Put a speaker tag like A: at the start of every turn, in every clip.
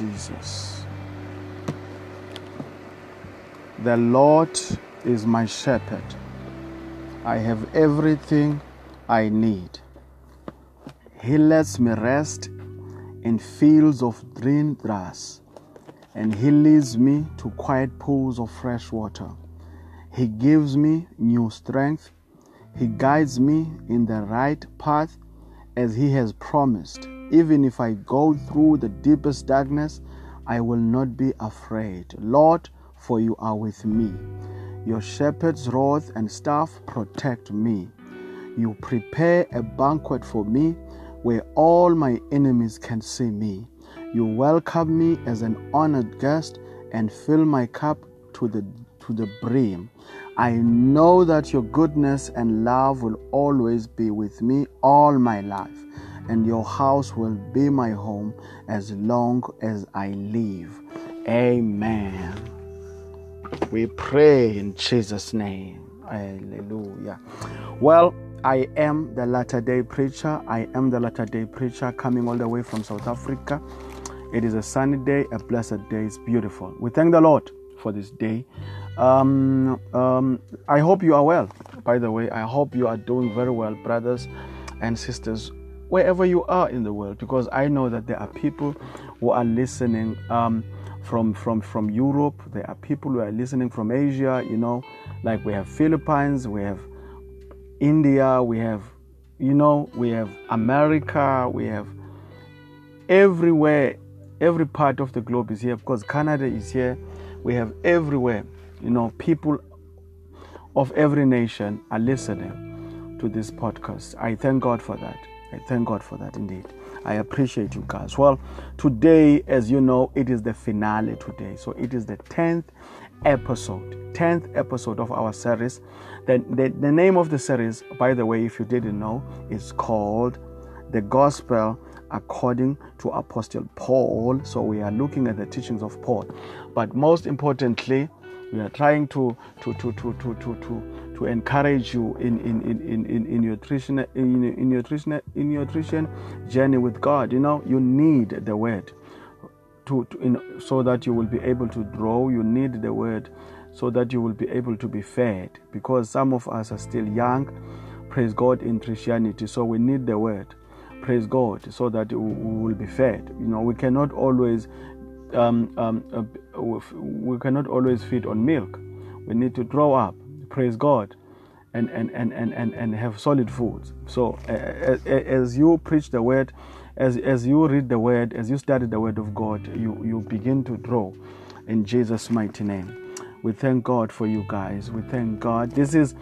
A: you, Jesus. The Lord is my shepherd. I have everything I need. He lets me rest in fields of green grass, and He leads me to quiet pools of fresh water. He gives me new strength. He guides me in the right path as He has promised. Even if I go through the deepest darkness, I will not be afraid. Lord, for you are with me. Your shepherd's rod and staff protect me. You prepare a banquet for me where all my enemies can see me. You welcome me as an honored guest and fill my cup to the to the brim. I know that your goodness and love will always be with me all my life, and your house will be my home as long as I live. Amen. We pray in Jesus' name. Hallelujah. Well, I am the latter day preacher. I am the latter day preacher coming all the way from South Africa. It is a sunny day, a blessed day. It's beautiful. We thank the Lord for this day. Um, um, I hope you are well. By the way, I hope you are doing very well, brothers and sisters, wherever you are in the world, because I know that there are people who are listening. Um, from from from Europe. There are people who are listening from Asia. You know, like we have Philippines, we have India, we have you know we have America, we have everywhere. Every part of the globe is here because Canada is here. We have everywhere. You know, people of every nation are listening to this podcast. I thank God for that. I thank God for that indeed. I appreciate you guys. Well, today, as you know, it is the finale today. So it is the 10th episode, 10th episode of our series. The, the, the name of the series, by the way, if you didn't know, is called The Gospel According to Apostle Paul. So we are looking at the teachings of Paul. But most importantly, we are trying to to to to to to to, to encourage you in in, in, in, in your nutrition in, in your nutrition in your nutrition journey with God. You know, you need the word to, to in, so that you will be able to draw. You need the word so that you will be able to be fed. Because some of us are still young, praise God in Christianity. So we need the word praise God, so that we will be fed. You know, we cannot always um, um, uh, we cannot always feed on milk. We need to draw up, praise God, and, and, and, and, and, and have solid foods. So uh, as you preach the word, as, as you read the word, as you study the word of God, you, you begin to grow in Jesus' mighty name. We thank God for you guys. We thank God. This is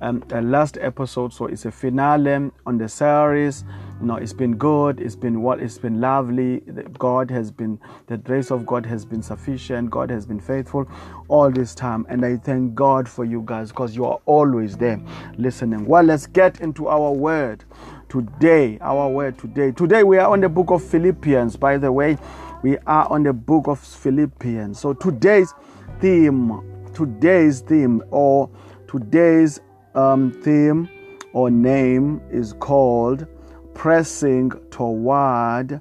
A: um, a last episode, so it's a finale on the series you know, it's been good. It's been what? It's been lovely. God has been, the grace of God has been sufficient. God has been faithful all this time. And I thank God for you guys because you are always there listening. Well, let's get into our word today. Our word today. Today we are on the book of Philippians, by the way. We are on the book of Philippians. So today's theme, today's theme, or today's um, theme or name is called pressing toward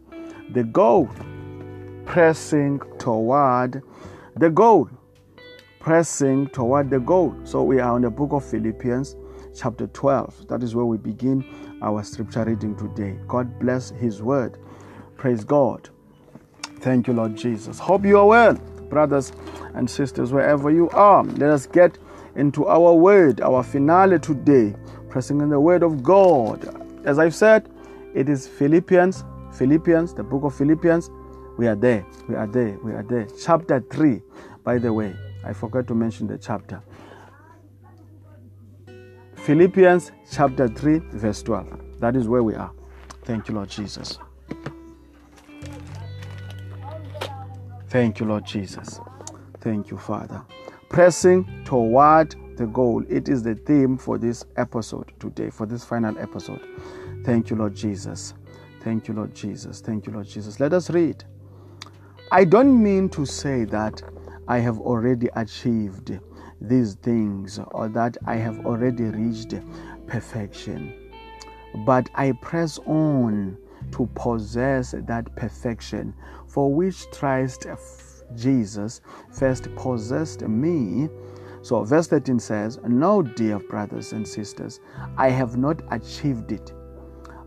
A: the goal. Pressing toward the goal. Pressing toward the goal. So we are on the book of Philippians, chapter 12. That is where we begin our scripture reading today. God bless His word. Praise God. Thank you, Lord Jesus. Hope you are well, brothers and sisters, wherever you are. Let us get into our word, our finale today, pressing in the word of God. As I've said, it is Philippians, Philippians, the book of Philippians. We are there. We are there. We are there. Chapter 3, by the way. I forgot to mention the chapter. Philippians chapter 3, verse 12. That is where we are. Thank you, Lord Jesus. Thank you, Lord Jesus. Thank you, Father. Pressing toward the goal. It is the theme for this episode today, for this final episode. Thank you, Lord Jesus. Thank you, Lord Jesus. Thank you, Lord Jesus. Let us read. I don't mean to say that I have already achieved these things or that I have already reached perfection, but I press on to possess that perfection for which Christ Jesus first possessed me. So, verse 13 says, No, dear brothers and sisters, I have not achieved it,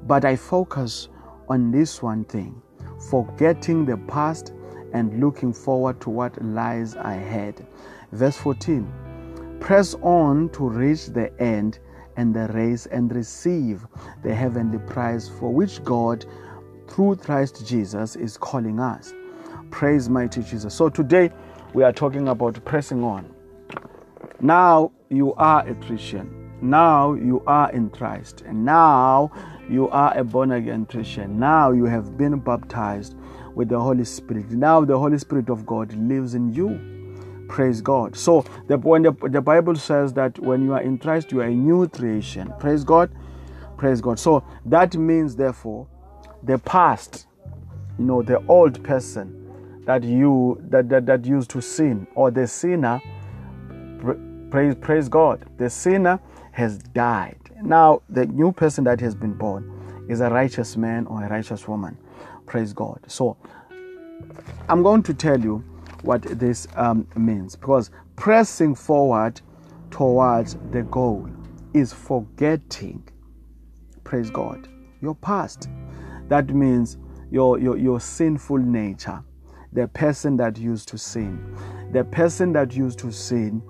A: but I focus on this one thing, forgetting the past and looking forward to what lies ahead. Verse 14 Press on to reach the end and the race and receive the heavenly prize for which God, through Christ Jesus, is calling us. Praise mighty Jesus. So today we are talking about pressing on. Now you are a Christian. Now you are in Christ. And now you are a born again Christian. Now you have been baptized with the Holy Spirit. Now the Holy Spirit of God lives in you. Praise God. So the, when the, the Bible says that when you are in Christ, you are a new creation. Praise God. Praise God. So that means, therefore, the past, you know, the old person that you that, that, that used to sin, or the sinner, praise, praise God, the sinner has died. Now the new person that has been born is a righteous man or a righteous woman. Praise God. So I'm going to tell you what this um, means because pressing forward towards the goal is forgetting, praise God, your past. That means your, your, your sinful nature, the person that used to sin. The person that used to sin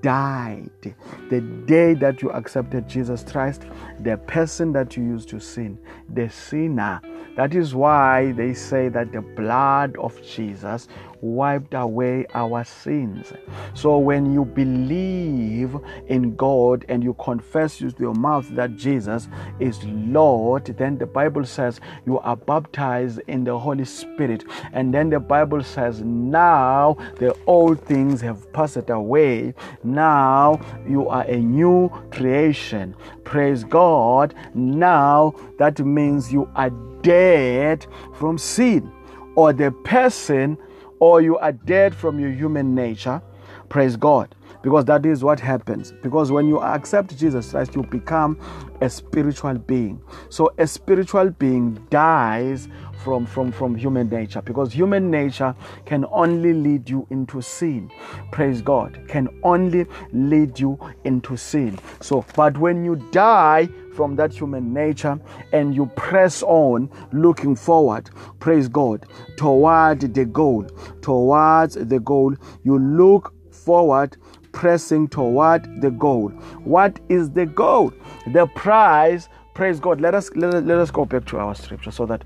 A: died. The day that you accepted Jesus Christ, the person that you used to sin, the sinner. That is why they say that the blood of Jesus wiped away our sins. So when you believe in God and you confess with your mouth that Jesus is Lord, then the Bible says you are baptized in the Holy Spirit. And then the Bible says, now the old things have passed away. Now you are a new creation. Praise God. Now that means you are dead from sin or the person or you are dead from your human nature. Praise God. Because that is what happens. Because when you accept Jesus Christ, you become a spiritual being. So a spiritual being dies from, from, from human nature because human nature can only lead you into sin. Praise God. Can only lead you into sin. So, but when you die from that human nature and you press on looking forward, praise God, toward the goal, towards the goal, you look forward pressing toward the goal. What is the goal? The prize. Praise God. Let us let, let us go back to our scripture so that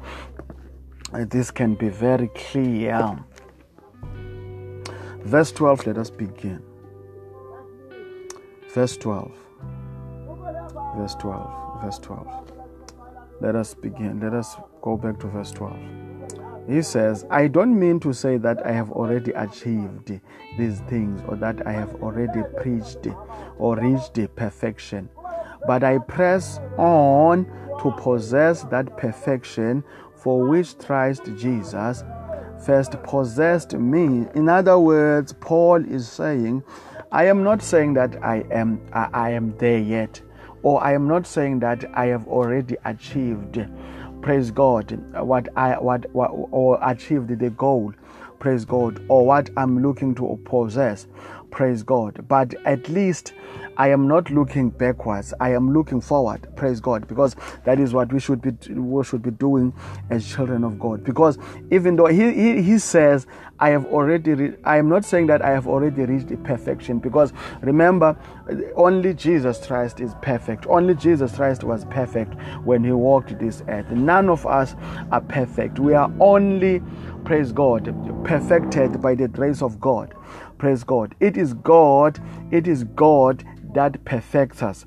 A: this can be very clear. Verse 12, let us begin. Verse 12. Verse 12. Verse 12. Let us begin. Let us go back to verse 12. He says, I don't mean to say that I have already achieved these things or that I have already preached or reached perfection, but I press on to possess that perfection for which Christ Jesus first possessed me. In other words, Paul is saying, I am not saying that I am I, I am there yet, or I am not saying that I have already achieved. Praise God, what I what, what or achieved the goal. Praise God, or what I'm looking to possess. Praise God. But at least I am not looking backwards. I am looking forward. Praise God, because that is what we should be we should be doing as children of God. Because even though he he, he says, I have already re- I am not saying that I have already reached perfection. Because remember, only Jesus Christ is perfect. Only Jesus Christ was perfect when he walked this earth. None of us are perfect. We are only praise God, perfected by the grace of God. Praise God. It is God, it is God that perfects us.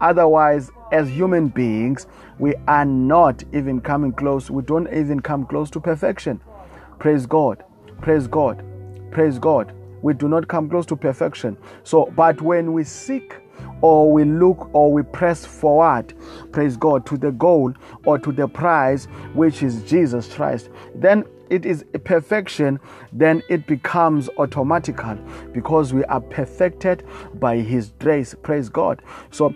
A: Otherwise, as human beings, we are not even coming close. We don't even come close to perfection. Praise God. Praise God. Praise God. We do not come close to perfection. So, but when we seek or we look or we press forward, praise God, to the goal or to the prize, which is Jesus Christ, then it is perfection, then it becomes automatical because we are perfected by His grace. Praise God. So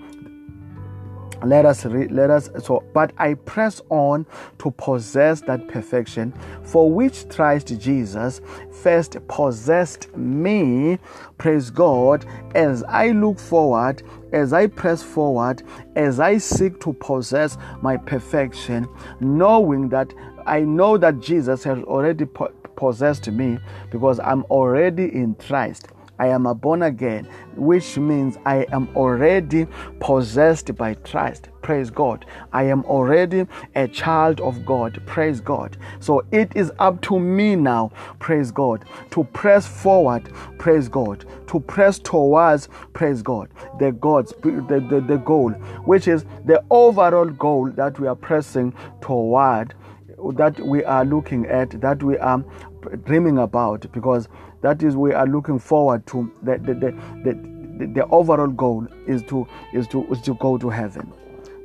A: let us read let us so but i press on to possess that perfection for which christ jesus first possessed me praise god as i look forward as i press forward as i seek to possess my perfection knowing that i know that jesus has already po- possessed me because i'm already in christ I am a born again, which means I am already possessed by Christ. Praise God. I am already a child of God. Praise God. So it is up to me now, praise God, to press forward, praise God, to press towards, praise God, the God's the, the, the goal, which is the overall goal that we are pressing toward, that we are looking at, that we are dreaming about, because that is we are looking forward to the the, the, the, the overall goal is to is to is to go to heaven.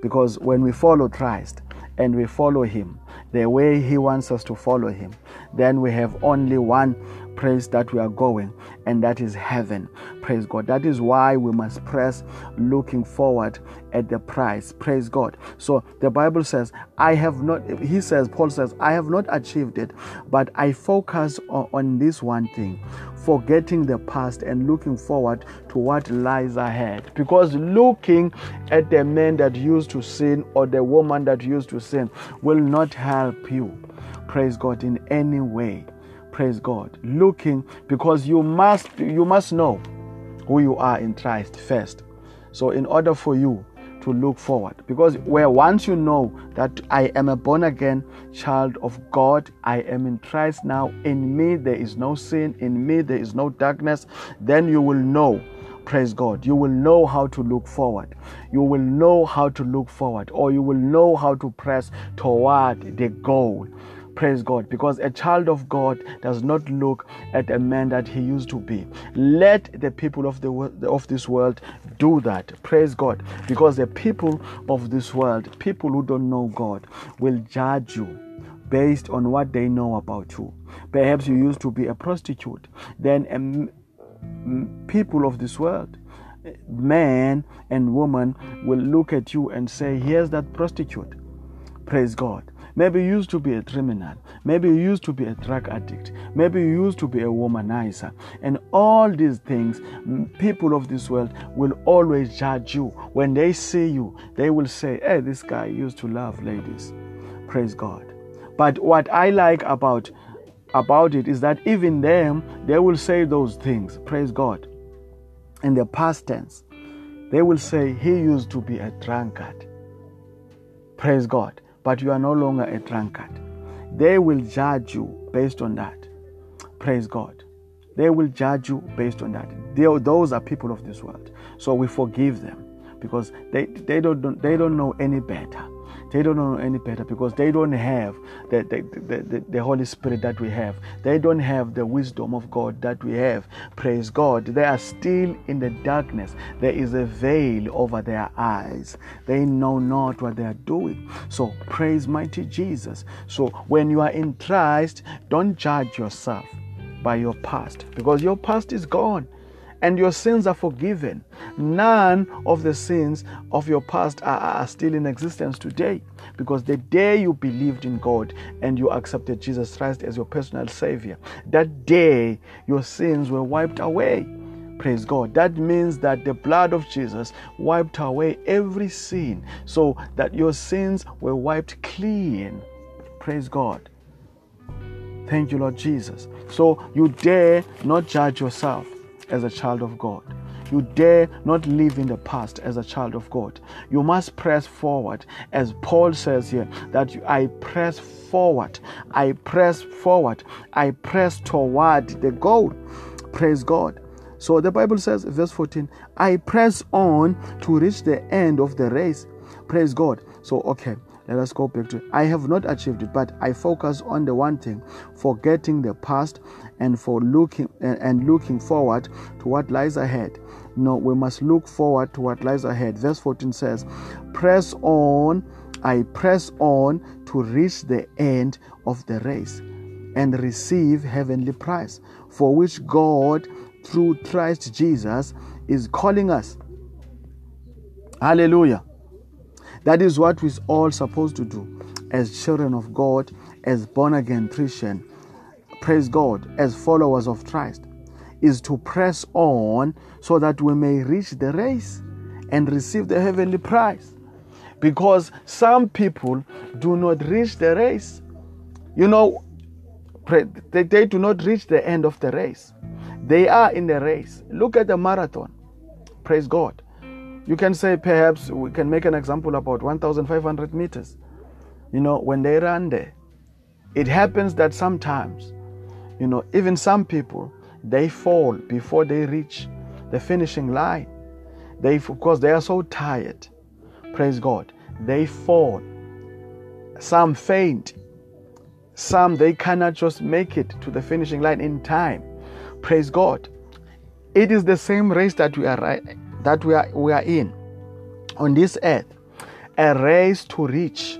A: Because when we follow Christ and we follow him the way he wants us to follow him then we have only one place that we are going and that is heaven praise god that is why we must press looking forward at the prize praise god so the bible says i have not he says paul says i have not achieved it but i focus on, on this one thing forgetting the past and looking forward to what lies ahead. Because looking at the man that used to sin or the woman that used to sin will not help you, praise God, in any way. Praise God. Looking because you must you must know who you are in Christ first. So in order for you to look forward because where once you know that I am a born again child of God, I am in Christ now, in me there is no sin, in me there is no darkness, then you will know. Praise God. You will know how to look forward. You will know how to look forward, or you will know how to press toward the goal. Praise God. Because a child of God does not look at a man that he used to be. Let the people of the of this world do that. Praise God. Because the people of this world, people who don't know God, will judge you based on what they know about you. Perhaps you used to be a prostitute. Then um, people of this world man and woman will look at you and say, Here's that prostitute. Praise God. Maybe you used to be a criminal. Maybe you used to be a drug addict. Maybe you used to be a womanizer. And all these things, people of this world will always judge you. When they see you, they will say, Hey, this guy used to love ladies. Praise God. But what I like about about it is that even them, they will say those things. Praise God. In the past tense, they will say, He used to be a drunkard. Praise God but you are no longer a drunkard. They will judge you based on that. Praise God. They will judge you based on that. They, those are people of this world. So we forgive them because they, they, don't, they don't know any better. They don't know any better because they don't have the, the, the, the, Holy Spirit that we have. They don't have the wisdom of God that we have. Praise God. They are still in the darkness. There is a veil over their eyes. They know not what they are doing. So praise mighty Jesus. So when you are in Christ, don't judge yourself by your past because your past is gone and your sins are forgiven. None of the sins of your past are, are, still in existence today because the day you believed in God and you accepted Jesus Christ as your personal Savior, that day your sins were wiped away. Praise God. That means that the blood of Jesus wiped away every sin so that your sins were wiped clean. Praise God. Thank you, Lord Jesus. So you dare not judge yourself as a child of God. You dare not live in the past as a child of God. You must press forward, as Paul says here, that I press forward. I press forward. I press toward the goal. Praise God. So the Bible says, verse 14, I press on to reach the end of the race. Praise God. So, okay, let us go back to. I have not achieved it, but I focus on the one thing, forgetting the past and for looking and looking forward to what lies ahead. No, we must look forward to what lies ahead. Verse 14 says, Press on, I press on to reach the end of the race and receive heavenly prize, for which God, through Christ Jesus, is calling us. Hallelujah. That is what we're all supposed to do as children of God, as born again Christian. Praise God, as followers of Christ, is to press on so that we may reach the race and receive the heavenly prize. Because some people do not reach the race. You know, they, they do not reach the end of the race. They are in the race. Look at the marathon. Praise God. You can say perhaps we can make an example about 1,500 meters. You know, when they run there, it happens that sometimes, you know, even some people, they fall before they reach the finishing line. They, of course, they are so tired. Praise God. They fall. Some faint. Some they cannot just make it to the finishing line in time. Praise God. It is the same race that we are that we are we are in on this earth. A race to reach.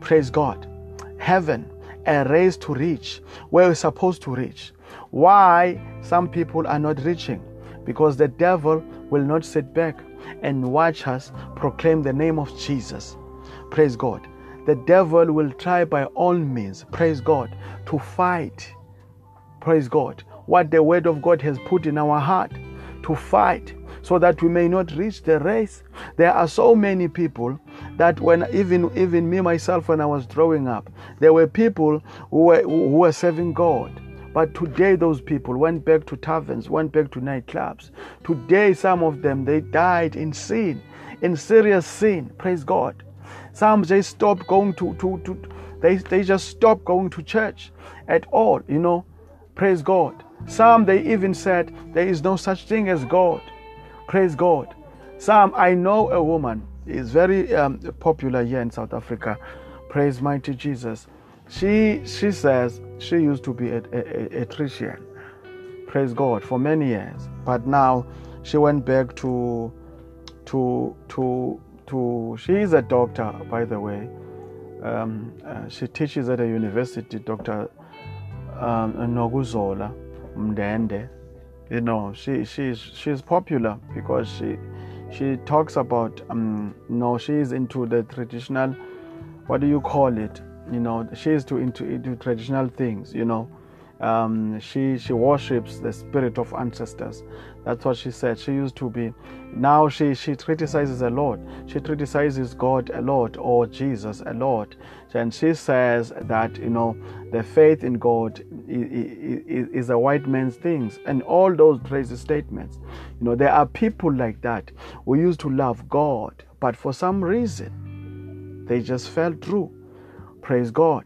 A: Praise God. Heaven. A race to reach where we're supposed to reach. Why some people are not reaching? Because the devil will not sit back and watch us proclaim the name of Jesus. Praise God. The devil will try by all means, praise God, to fight. Praise God. What the word of God has put in our heart to fight so that we may not reach the race. There are so many people that when even even me myself when I was growing up, there were people who were, who were serving God. But today those people went back to taverns, went back to nightclubs. Today some of them they died in sin, in serious sin. Praise God. Some they stopped going to, to, to they, they just stopped going to church at all, you know. Praise God. Some they even said there is no such thing as God. Praise God. Sam, I know a woman is very um, popular here in South Africa. Praise mighty Jesus. She she says she used to be a, a, a Christian. Praise God for many years, but now she went back to to to to. She is a doctor, by the way. Um, uh, she teaches at a university, Doctor um, Nokuzola Mndende. You know, she she's she's popular because she she talks about um no she's into the traditional what do you call it? You know she's to into, into traditional things you know um, she she worships the spirit of ancestors. That's what she said. She used to be. Now she she criticizes a lot she criticizes god a lot or jesus a lot. And she says that you know the faith in god is, is a white man's things. And all those crazy statements you know there are people like that who used to love god but for some reason they just fell through. Praise God.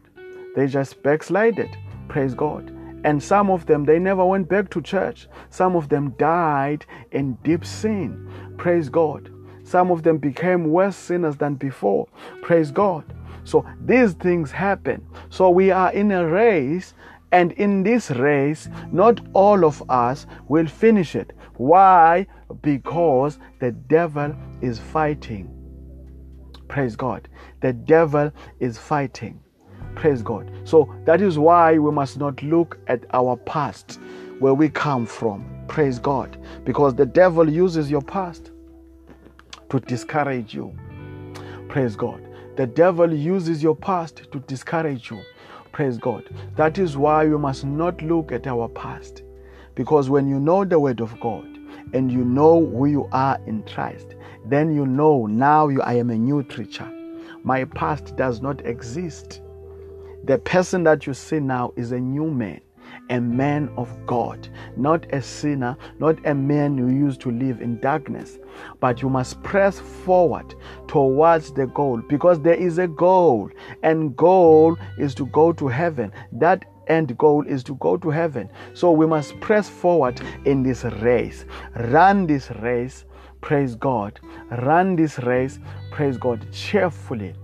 A: They just backslided. Praise God. And some of them, they never went back to church. Some of them died in deep sin. Praise God. Some of them became worse sinners than before. Praise God. So these things happen. So we are in a race, and in this race, not all of us will finish it. Why? Because the devil is fighting. Praise God. The devil is fighting. Praise God. So that is why we must not look at our past, where we come from. Praise God. Because the devil uses your past to discourage you. Praise God. The devil uses your past to discourage you. Praise God. That is why we must not look at our past. Because when you know the word of God and you know who you are in Christ, then you know now you, I am a new creature. My past does not exist. The person that you see now is a new man, a man of God, not a sinner, not a man who used to live in darkness. But you must press forward towards the goal because there is a goal, and goal is to go to heaven. That end goal is to go to heaven. So we must press forward in this race. Run this race praise God. Run this race, praise God, cheerfully,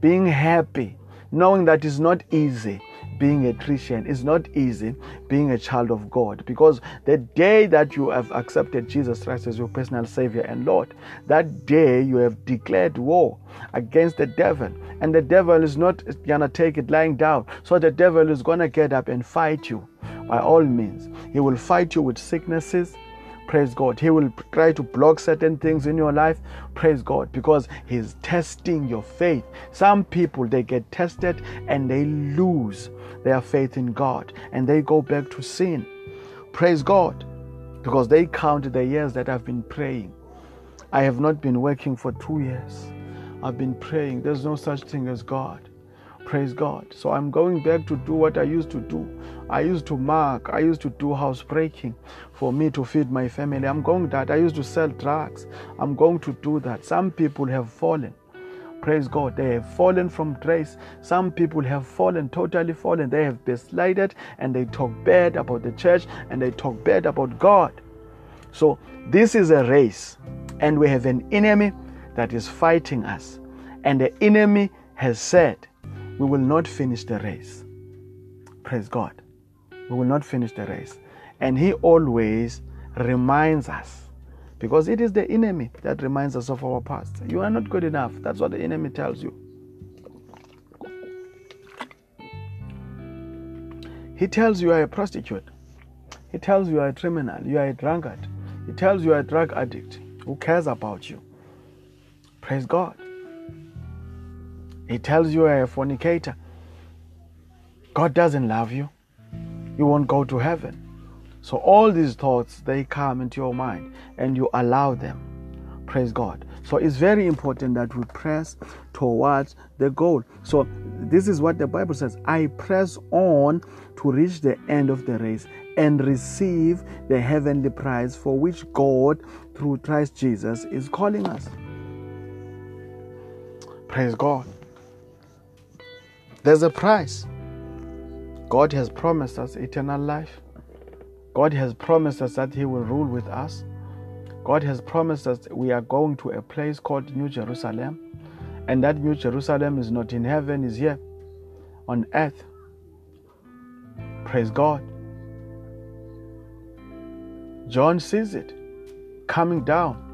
A: being happy, knowing that it's not easy being a Christian. It's not easy being a child of God because the day that you have accepted Jesus Christ as your personal Savior and Lord, that day you have declared war against the devil. And the devil is not gonna take it lying down. So the devil is gonna get up and fight you by all means. He will fight you with sicknesses Praise God. He will try to block certain things in your life. Praise God. Because He's testing your faith. Some people, they get tested and they lose their faith in God and they go back to sin. Praise God. Because they count the years that I've been praying. I have not been working for two years. I've been praying. There's no such thing as God. Praise God. So I'm going back to do what I used to do. I used to mark, I used to do housebreaking for me to feed my family. I'm going that. I used to sell drugs. I'm going to do that. Some people have fallen. Praise God. They have fallen from grace. Some people have fallen, totally fallen. They have been backslided and they talk bad about the church and they talk bad about God. So this is a race, and we have an enemy that is fighting us. And the enemy has said, we will not finish the race. Praise God. We will not finish the race. And He always reminds us because it is the enemy that reminds us of our past. You are not good enough. That's what the enemy tells you. He tells you are a prostitute. He tells you are a criminal. You are a drunkard. He tells you are a drug addict. Who cares about you? Praise God. He tells you are a fornicator. God doesn't love you. You won't go to heaven. So all these thoughts they come into your mind and you allow them. Praise God. So it's very important that we press towards the goal. So this is what the Bible says I press on to reach the end of the race and receive the heavenly prize for which God, through Christ Jesus, is calling us. Praise God. There's a price. God has promised us eternal life. God has promised us that He will rule with us. God has promised us we are going to a place called New Jerusalem. And that New Jerusalem is not in heaven, is here on earth. Praise God. John sees it coming down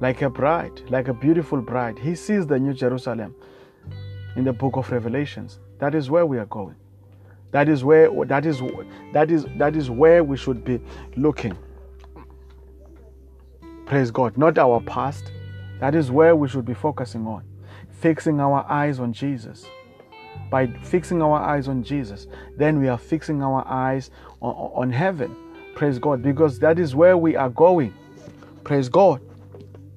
A: like a bride, like a beautiful bride. He sees the New Jerusalem in the book of Revelations. That is where we are going. That is where that is that is that is where we should be looking. Praise God, not our past. That is where we should be focusing on. Fixing our eyes on Jesus. By fixing our eyes on Jesus, then we are fixing our eyes on, on heaven. Praise God, because that is where we are going. Praise God.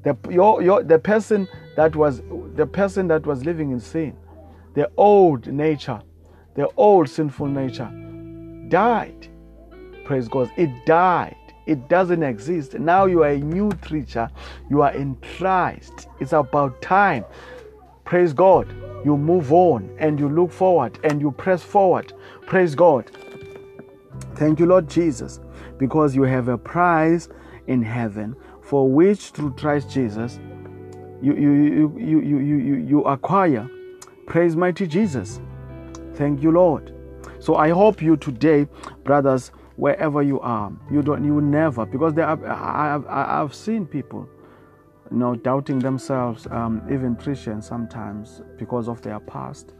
A: The, your, your, the person that was the person that was living in sin the old nature, the old sinful nature, died. Praise God. It died. It doesn't exist. Now you are a new creature. You are in Christ. It's about time. Praise God. You move on and you look forward and you press forward. Praise God. Thank you, Lord Jesus, because you have a prize in heaven for which through Christ Jesus you, you, you, you, you, you, you acquire Praise mighty Jesus. Thank you, Lord. So I hope you today, brothers, wherever you are, you don't, you never, because there are, I, have I've seen people, you know, doubting themselves, um, even Christians sometimes because of their past.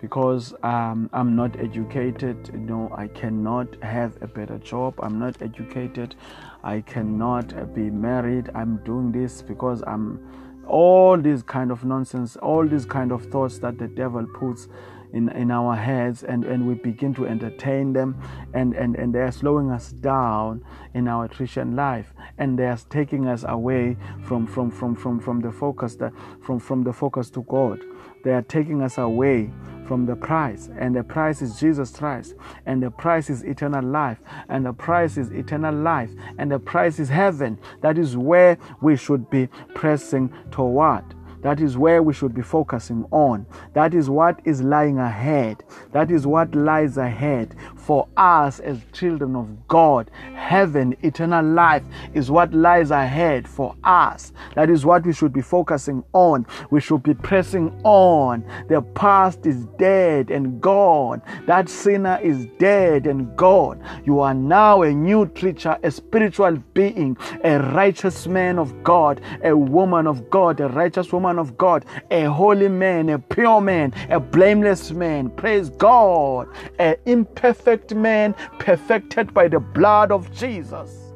A: Because um, I'm not educated, you know, I cannot have a better job. I'm not educated. I cannot be married. I'm doing this because I'm all these kind of nonsense all these kind of thoughts that the devil puts in, in our heads and, and we begin to entertain them and, and, and they're slowing us down in our Christian life and they're taking us away from, from, from, from, from the focus that, from, from the focus to God. They are taking us away from the price, and the price is Jesus Christ, and the price is eternal life, and the price is eternal life, and the price is heaven. That is where we should be pressing toward. That is where we should be focusing on. That is what is lying ahead. That is what lies ahead for us as children of God. Heaven, eternal life is what lies ahead for us. That is what we should be focusing on. We should be pressing on. The past is dead and gone. That sinner is dead and gone. You are now a new creature, a spiritual being, a righteous man of God, a woman of God, a righteous woman of God, a holy man, a pure man, a blameless man. Praise God. An imperfect man perfected by the blood of Jesus.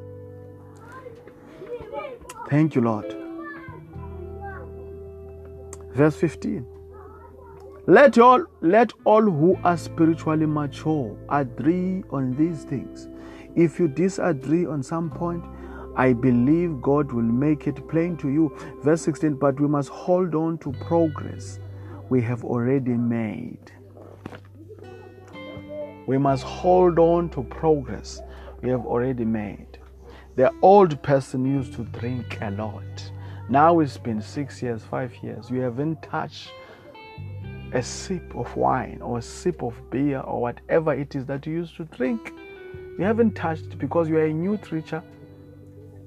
A: Thank you, Lord. Verse 15. Let all let all who are spiritually mature agree on these things. If you disagree on some point, I believe God will make it plain to you. Verse 16, but we must hold on to progress we have already made. We must hold on to progress we have already made. The old person used to drink a lot. Now it's been six years, five years. You haven't touched a sip of wine or a sip of beer or whatever it is that you used to drink. You haven't touched because you are a new creature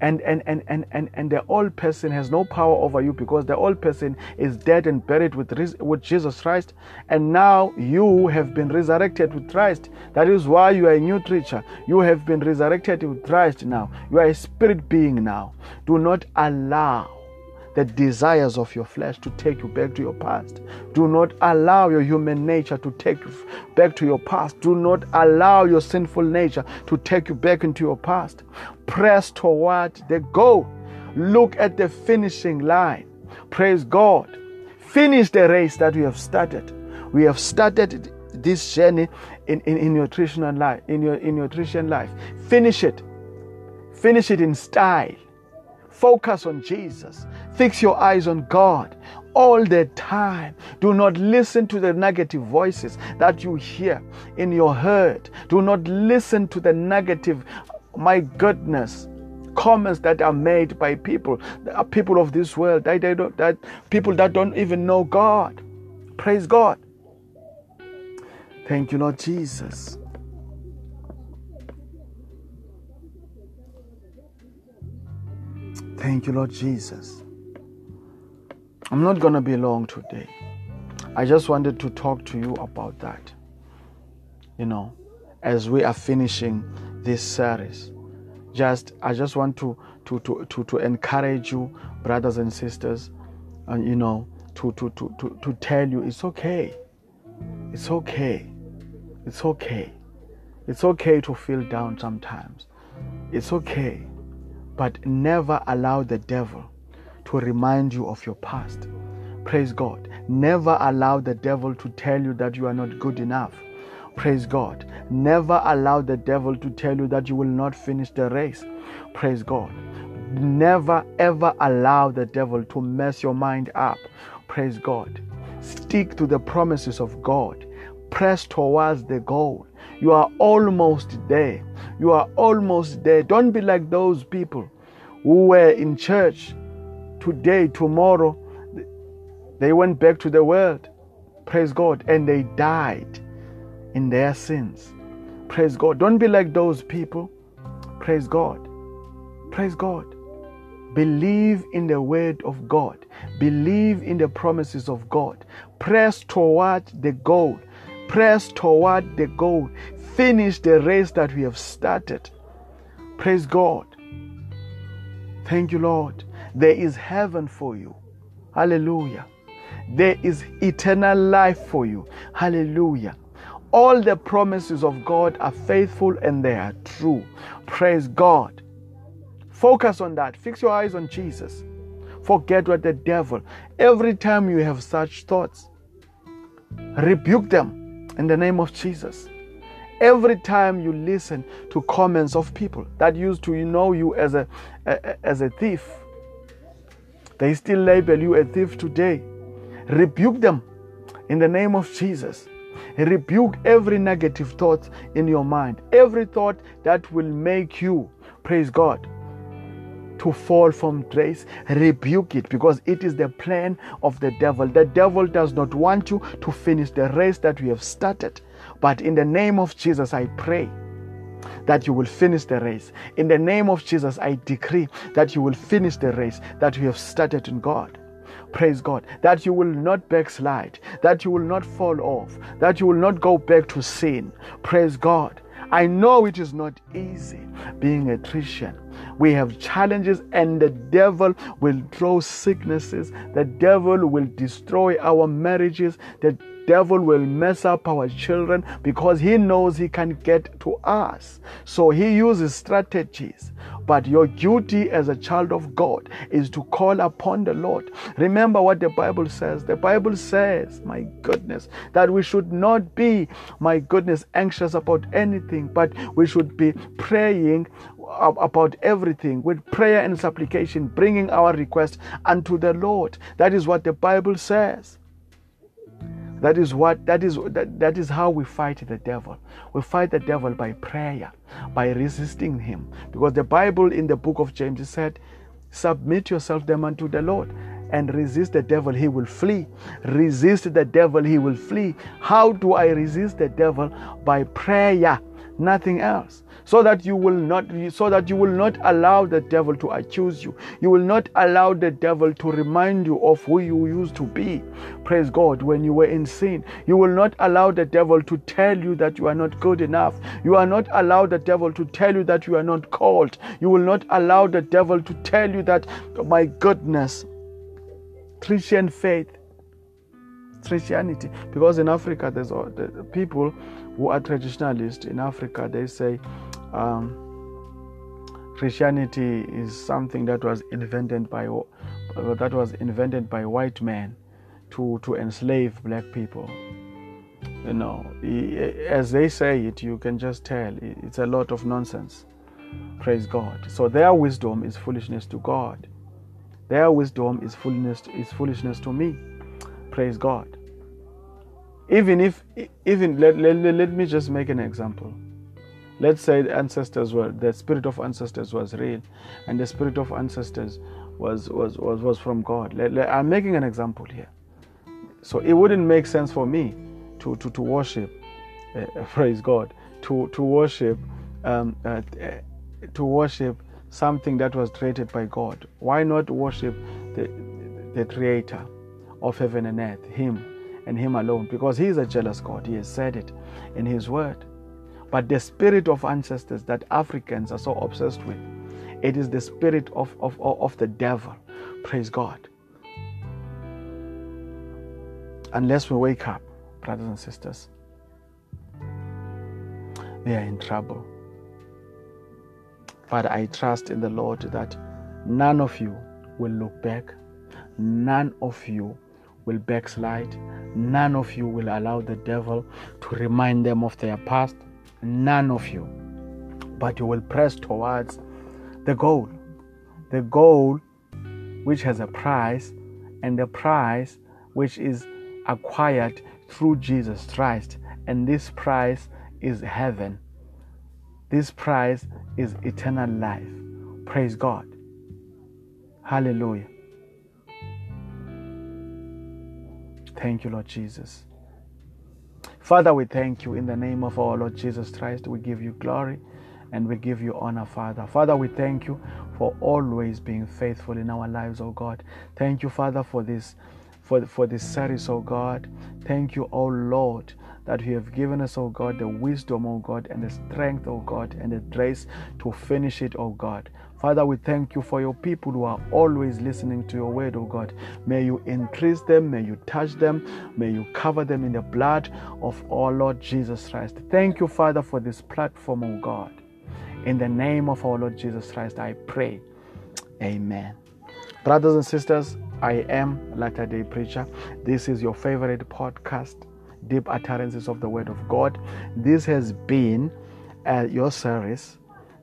A: and and, and, and, and and the old person has no power over you because the old person is dead and buried with, with Jesus Christ. And now you have been resurrected with Christ. That is why you are a new creature. You have been resurrected with Christ now. You are a spirit being now. Do not allow the desires of your flesh to take you back to your past. Do not allow your human nature to take you back to your past. Do not allow your sinful nature to take you back into your past. Press toward the goal. Look at the finishing line. Praise God. Finish the race that we have started. We have started this journey in, in, in nutritional life, in your in your nutrition life. Finish it. Finish it in style. Focus on Jesus. Fix your eyes on God all the time. Do not listen to the negative voices that you hear in your head. Do not listen to the negative, my goodness, comments that are made by people, uh, people of this world, that, that, that people that don't even know God. Praise God. Thank you, Lord Jesus. Thank you, Lord Jesus. I'm not going to be long today. I just wanted to talk to you about that. You know, as we are finishing this series, just I just want to to to to, to encourage you, brothers and sisters, and you know, to, to to to to tell you it's okay. It's okay. It's okay. It's okay to feel down sometimes. It's okay but never allow the devil to remind you of your past. Praise God. Never allow the devil to tell you that you are not good enough. Praise God. Never allow the devil to tell you that you will not finish the race. Praise God. Never ever allow the devil to mess your mind up. Praise God. Stick to the promises of God. Press towards the goal. You are almost there. You are almost there. Don't be like those people who were in church today, tomorrow. They went back to the world. Praise God. And they died in their sins. Praise God. Don't be like those people. Praise God. Praise God. Believe in the word of God. Believe in the promises of God. Press toward the goal. Press toward the goal. Finish the race that we have started. Praise God. Thank you, Lord. There is heaven for you. Hallelujah. There is eternal life for you. Hallelujah. All the promises of God are faithful and they are true. Praise God. Focus on that. Fix your eyes on Jesus. Forget what the devil. Every time you have such thoughts, rebuke them in the name of Jesus. Every time you listen to comments of people that used to know you as a, a as a thief, they still label you a thief today. Rebuke them in the name of Jesus. Rebuke every negative thought in your mind, every thought that will make you, praise God, to fall from grace, rebuke it because it is the plan of the devil. The devil does not want you to finish the race that we have started. But in the name of Jesus, I pray that you will finish the race. In the name of Jesus, I decree that you will finish the race that you have started in God. Praise God. That you will not backslide, that you will not fall off, that you will not go back to sin. Praise God. I know it is not easy being a Christian. We have challenges, and the devil will throw sicknesses. The devil will destroy our marriages. The devil will mess up our children because he knows he can get to us. So he uses strategies. But your duty as a child of God is to call upon the Lord. Remember what the Bible says. The Bible says, my goodness, that we should not be, my goodness, anxious about anything, but we should be praying about everything with prayer and supplication, bringing our request unto the Lord. That is what the Bible says. That is what that is that, that is how we fight the devil. We fight the devil by prayer, by resisting him. Because the Bible in the book of James said, Submit yourself them unto the Lord and resist the devil, he will flee. Resist the devil, he will flee. How do I resist the devil? By prayer, nothing else. So that you will not so that you will not allow the devil to accuse you. You will not allow the devil to remind you of who you used to be. Praise god when you were in sin you will not allow the devil to tell you that you are not good enough. You are not allow the devil to tell you that you are not called. You will not allow the devil to tell you that oh my goodness christian faith christianity. Because in africa there's all the people who are traditionalists in africa they say um, Christianity is something that was invented by uh, that was invented by white men to to enslave black people. You know, as they say it, you can just tell it's a lot of nonsense. Praise God. So their wisdom is foolishness to God. Their wisdom is foolishness is foolishness to me. Praise God. Even if even let, let, let me just make an example. Let's say the ancestors were the spirit of ancestors was real and the spirit of ancestors was was was, was from god. Let, let, i'm making an example here. So it wouldn't make sense for me to to, to worship uh, praise god to to worship um, uh, to worship something that was created by god. Why not worship the the creator of heaven and earth him and him alone because he is a jealous god he has said it in his word but the spirit of ancestors that Africans are so obsessed with, it is the spirit of, of, of the devil. Praise God. Unless we wake up, brothers and sisters, we are in trouble. But I trust in the Lord that none of you will look back, none of you will backslide, none of you will allow the devil to remind them of their past none of you, but you will press towards the goal. The goal which has a price, and the price which is acquired through Jesus Christ. And this price is heaven. This price is eternal life. Praise God. Hallelujah. Thank you, Lord Jesus. Father, we thank you in the name of our Lord Jesus Christ. We give you glory and we give you honor, Father. Father, we thank you for always being faithful in our lives, oh God. Thank you, Father, for this for, for this service, oh God. Thank you, oh Lord, that you have given us, oh God, the wisdom, oh God, and the strength, oh God, and the grace to finish it, oh God. Father, we thank you for your people who are always listening to your word, oh God. May you increase them, may you touch them, may you cover them in the blood of our Lord Jesus Christ. Thank you, Father, for this platform, oh God. In the name of our Lord Jesus Christ, I pray. Amen. Brothers and sisters, I am Latter day Preacher. This is your favorite podcast, Deep Utterances of the Word of God. This has been uh, your service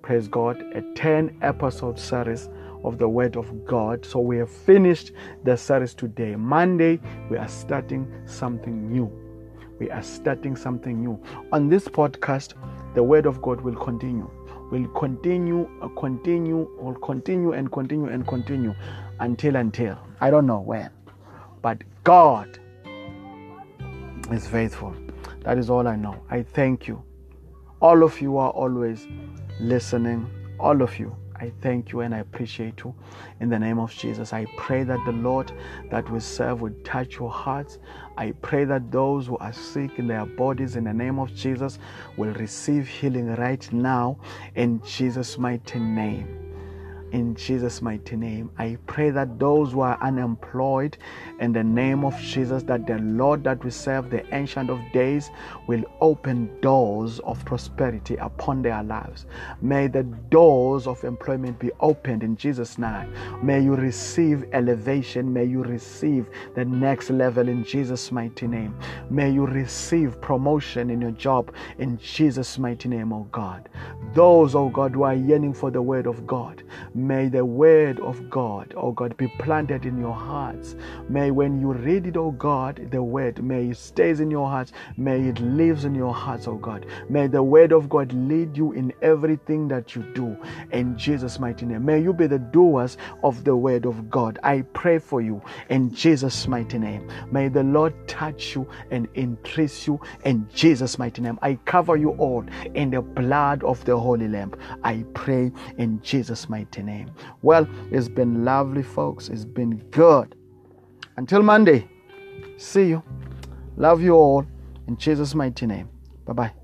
A: praise God, a 10 episode series of the Word of God. So we have finished the series today. Monday, we are starting something new. We are starting something new. On this podcast, the Word of God will continue. Will continue, uh, continue, will continue and continue and continue until until. I don't know when. But God is faithful. That is all I know. I thank you. All of you are always listening, all of you. I thank you and I appreciate you. In the name of Jesus, I pray that the Lord that we serve will touch your hearts. I pray that those who are sick in their bodies, in the name of Jesus, will receive healing right now in Jesus' mighty name. In Jesus' mighty name. I pray that those who are unemployed, in the name of Jesus, that the Lord that we serve, the Ancient of Days, will open doors of prosperity upon their lives. May the doors of employment be opened in Jesus' name. May you receive elevation. May you receive the next level in Jesus' mighty name. May you receive promotion in your job in Jesus' mighty name, oh God. Those, oh God, who are yearning for the word of God, may the word of God, oh God, be planted in your hearts. May when you read it, oh God, the word, may it stays in your hearts. May it lives in your hearts, oh God. May the word of God lead you in everything that you do. In Jesus' mighty name. May you be the doers of the word of God. I pray for you in Jesus' mighty name. May the Lord touch you and increase you in Jesus' mighty name. I cover you all in the blood of the Holy Lamb. I pray in Jesus' mighty name. Well, it's been lovely, folks. It's been good. Until Monday, see you. Love you all in Jesus' mighty name. Bye bye.